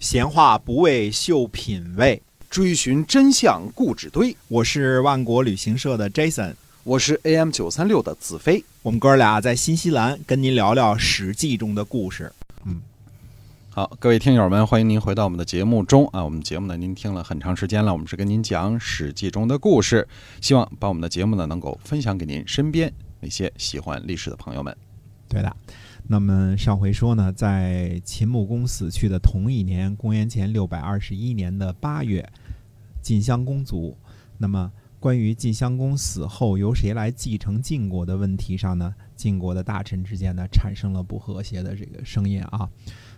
闲话不为秀品味，追寻真相故纸堆。我是万国旅行社的 Jason，我是 AM 九三六的子飞。我们哥俩在新西兰跟您聊聊《史记》中的故事。嗯，好，各位听友们，欢迎您回到我们的节目中啊。我们节目呢，您听了很长时间了，我们是跟您讲《史记》中的故事，希望把我们的节目呢能够分享给您身边那些喜欢历史的朋友们。对的。那么上回说呢，在秦穆公死去的同一年，公元前六百二十一年的八月，晋襄公卒。那么关于晋襄公死后由谁来继承晋国的问题上呢，晋国的大臣之间呢产生了不和谐的这个声音啊。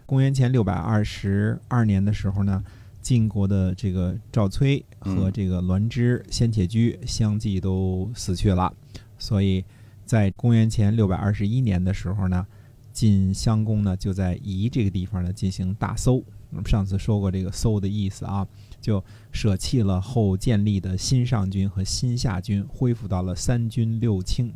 公元前六百二十二年的时候呢，晋国的这个赵崔和这个栾枝、先且居相继都死去了，所以在公元前六百二十一年的时候呢。晋襄公呢，就在夷这个地方呢进行大搜。我们上次说过这个“搜”的意思啊，就舍弃了后建立的新上军和新下军，恢复到了三军六卿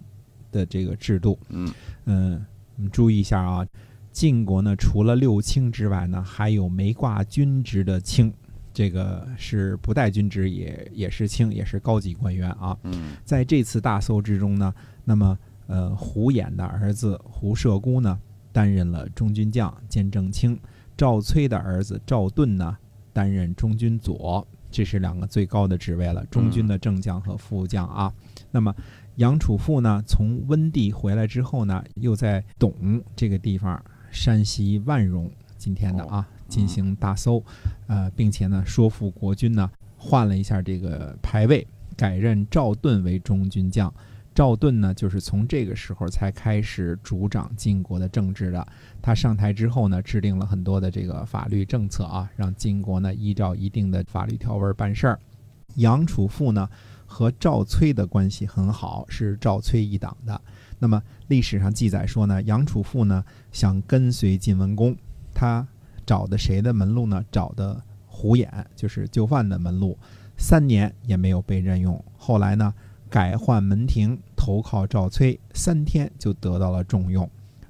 的这个制度。嗯嗯，我们注意一下啊，晋国呢除了六卿之外呢，还有没挂军职的卿，这个是不带军职也也是卿，也是高级官员啊。嗯，在这次大搜之中呢，那么呃胡衍的儿子胡射孤呢。担任了中军将兼正卿，赵崔的儿子赵盾呢担任中军左，这是两个最高的职位了，中军的正将和副将啊。那么杨楚富呢，从温地回来之后呢，又在董这个地方，山西万荣今天的啊进行大搜，呃，并且呢说服国军呢换了一下这个排位，改任赵盾为中军将。赵盾呢，就是从这个时候才开始主掌晋国的政治的。他上台之后呢，制定了很多的这个法律政策啊，让晋国呢依照一定的法律条文办事儿。杨楚富呢和赵崔的关系很好，是赵崔一党的。那么历史上记载说呢，杨楚富呢想跟随晋文公，他找的谁的门路呢？找的胡衍，就是就范的门路。三年也没有被任用，后来呢？改换门庭，投靠赵崔，三天就得到了重用，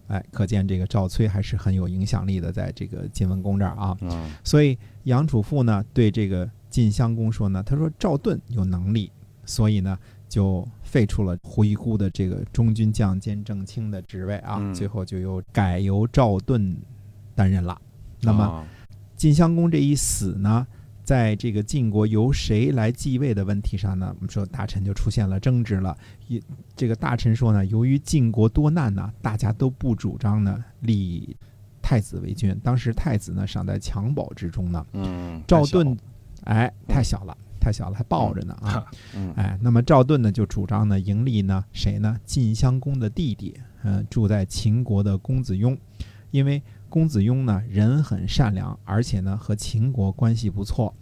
哎，可见这个赵崔还是很有影响力的，在这个晋文公这儿啊。所以杨楚富呢，对这个晋襄公说呢，他说赵盾有能力，所以呢，就废除了胡一孤的这个中军将兼正卿的职位啊，最后就由改由赵盾担任了。那么晋襄公这一死呢？在这个晋国由谁来继位的问题上呢？我们说大臣就出现了争执了。一这个大臣说呢，由于晋国多难呢，大家都不主张呢立太子为君。当时太子呢尚在襁褓之中呢。嗯。赵盾，哎，太小了，太小了，还抱着呢啊。嗯。哎，那么赵盾呢就主张呢迎立呢谁呢？晋襄公的弟弟，嗯，住在秦国的公子雍，因为。公子雍呢，人很善良，而且呢和秦国关系不错。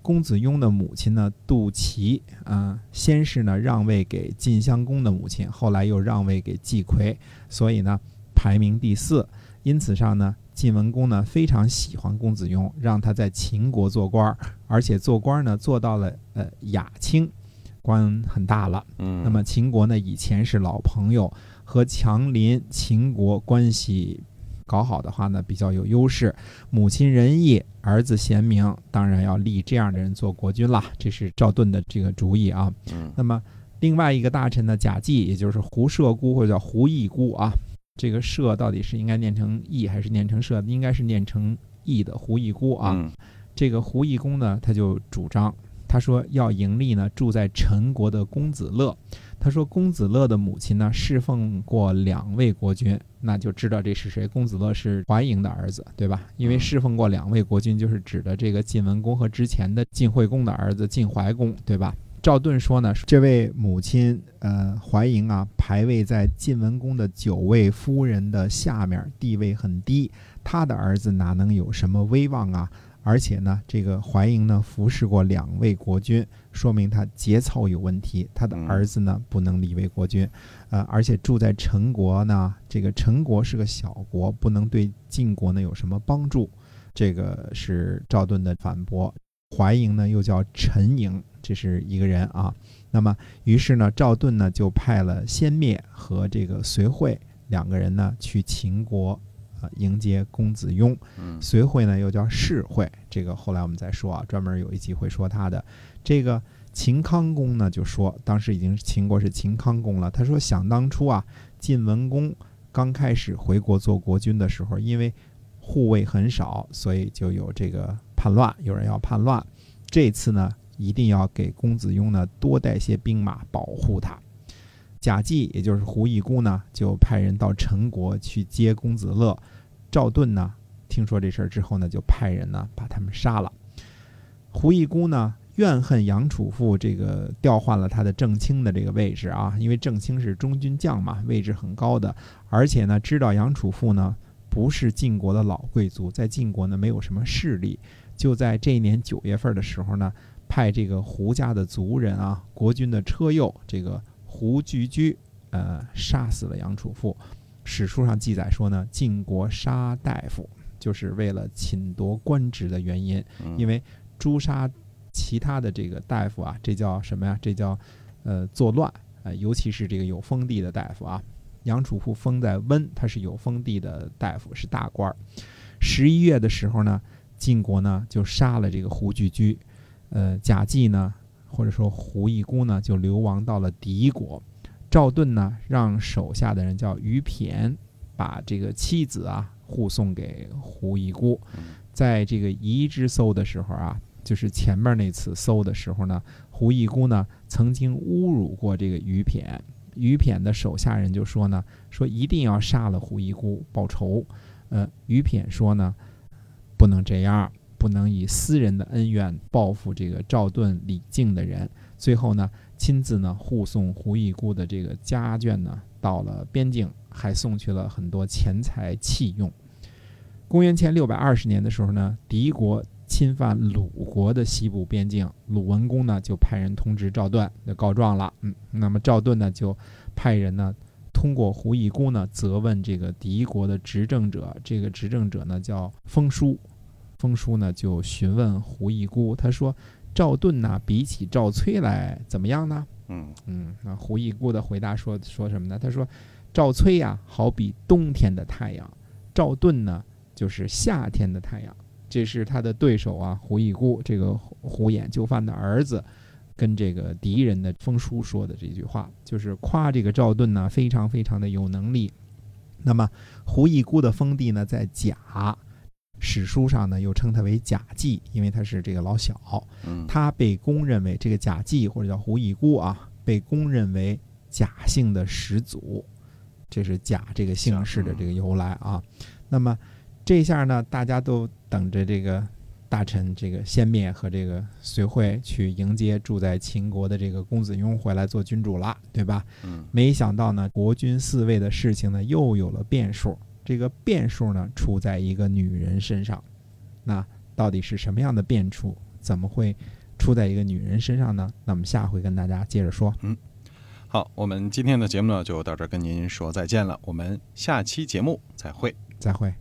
公子雍的母亲呢，杜琪，啊，先是呢让位给晋襄公的母亲，后来又让位给季葵，所以呢排名第四。因此上呢，晋文公呢非常喜欢公子雍，让他在秦国做官，而且做官呢做到了呃雅卿，官很大了。嗯，那么秦国呢以前是老朋友，和强邻秦国关系。搞好的话呢，比较有优势。母亲仁义，儿子贤明，当然要立这样的人做国君啦。这是赵盾的这个主意啊。嗯。那么另外一个大臣呢，贾季，也就是胡射孤或者叫胡义孤啊。这个射到底是应该念成义还是念成射？应该是念成义的胡义孤啊。嗯。这个胡义公呢，他就主张，他说要盈利呢住在陈国的公子乐。他说：“公子乐的母亲呢，侍奉过两位国君，那就知道这是谁。公子乐是怀嬴的儿子，对吧？因为侍奉过两位国君，就是指的这个晋文公和之前的晋惠公的儿子晋怀公，对吧？”赵盾说呢：“这位母亲，呃，怀嬴啊，排位在晋文公的九位夫人的下面，地位很低，他的儿子哪能有什么威望啊？”而且呢，这个怀嬴呢服侍过两位国君，说明他节操有问题。他的儿子呢不能立为国君，呃，而且住在陈国呢，这个陈国是个小国，不能对晋国呢有什么帮助。这个是赵盾的反驳。怀营呢又叫陈营，这是一个人啊。那么于是呢，赵盾呢就派了先灭和这个隋惠两个人呢去秦国。呃迎接公子雍。嗯随会呢又叫世会，这个后来我们再说啊，专门有一集会说他的。这个秦康公呢就说，当时已经秦国是秦康公了，他说想当初啊，晋文公刚开始回国做国君的时候，因为护卫很少，所以就有这个叛乱，有人要叛乱。这次呢，一定要给公子雍呢多带些兵马保护他。贾季，也就是胡一姑呢，就派人到陈国去接公子乐。赵盾呢，听说这事儿之后呢，就派人呢把他们杀了。胡一姑呢，怨恨杨楚父这个调换了他的正卿的这个位置啊，因为正卿是中军将嘛，位置很高的，而且呢，知道杨楚父呢不是晋国的老贵族，在晋国呢没有什么势力，就在这一年九月份的时候呢，派这个胡家的族人啊，国君的车右这个胡居居，呃，杀死了杨楚父。史书上记载说呢，晋国杀大夫，就是为了侵夺官职的原因，嗯因为诛杀其他的这个大夫啊，这叫什么呀？这叫呃作乱啊、呃尤其是这个有封地的大夫啊。杨楚父封在温，他是有封地的大夫，是大官儿。十一月的时候呢，晋国呢就杀了这个胡居居，呃，贾季呢或者说胡一姑呢就流亡到了敌国。赵盾呢让手下的人叫于骈，把这个妻子啊护送给胡一姑。在这个夷之搜的时候啊，就是前面那次搜的时候呢，胡一姑呢曾经侮辱过这个于骈，于骈的手下人就说呢，说一定要杀了胡一姑报仇。呃，于骈说呢，不能这样，不能以私人的恩怨报复这个赵盾、李靖的人。最后呢，亲自呢护送胡一姑的这个家眷呢到了边境，还送去了很多钱财器用。公元前六百二十年的时候呢，敌国侵犯鲁国的西部边境，鲁文公呢就派人通知赵盾，就告状了。嗯，那么赵盾呢就派人呢通过胡一姑呢责问这个敌国的执政者，这个执政者呢叫封叔，封叔呢就询问胡一姑，他说赵盾呢比起赵崔来怎么样呢？嗯嗯，那胡一姑的回答说说什么呢？他说，赵崔呀、好比冬天的太阳，赵盾呢就是夏天的太阳。这是他的对手啊，胡一姑这个胡胡眼就范的儿子，跟这个敌人的风叔说的这句话，就是夸这个赵盾呢非常非常的有能力。那么胡一姑的封地呢在甲，史书上呢又称他为贾季，因为他是这个老小。嗯他被公认为这个贾季或者叫胡一姑啊，被公认为贾姓的始祖，这是贾这个姓氏的这个由来啊。那么这下呢，大家都等着这个大臣这个先灭和这个随会去迎接住在秦国的这个公子雍回来做君主了，对吧？嗯没想到呢，国君嗣位的事情呢又有了变数。这个变数呢出在一个女人身上，那到底是什么样的变数？怎么会出在一个女人身上呢？那我们下回跟大家接着说。嗯好，我们今天的节目呢就到这儿跟您说再见了，我们下期节目再会。再会。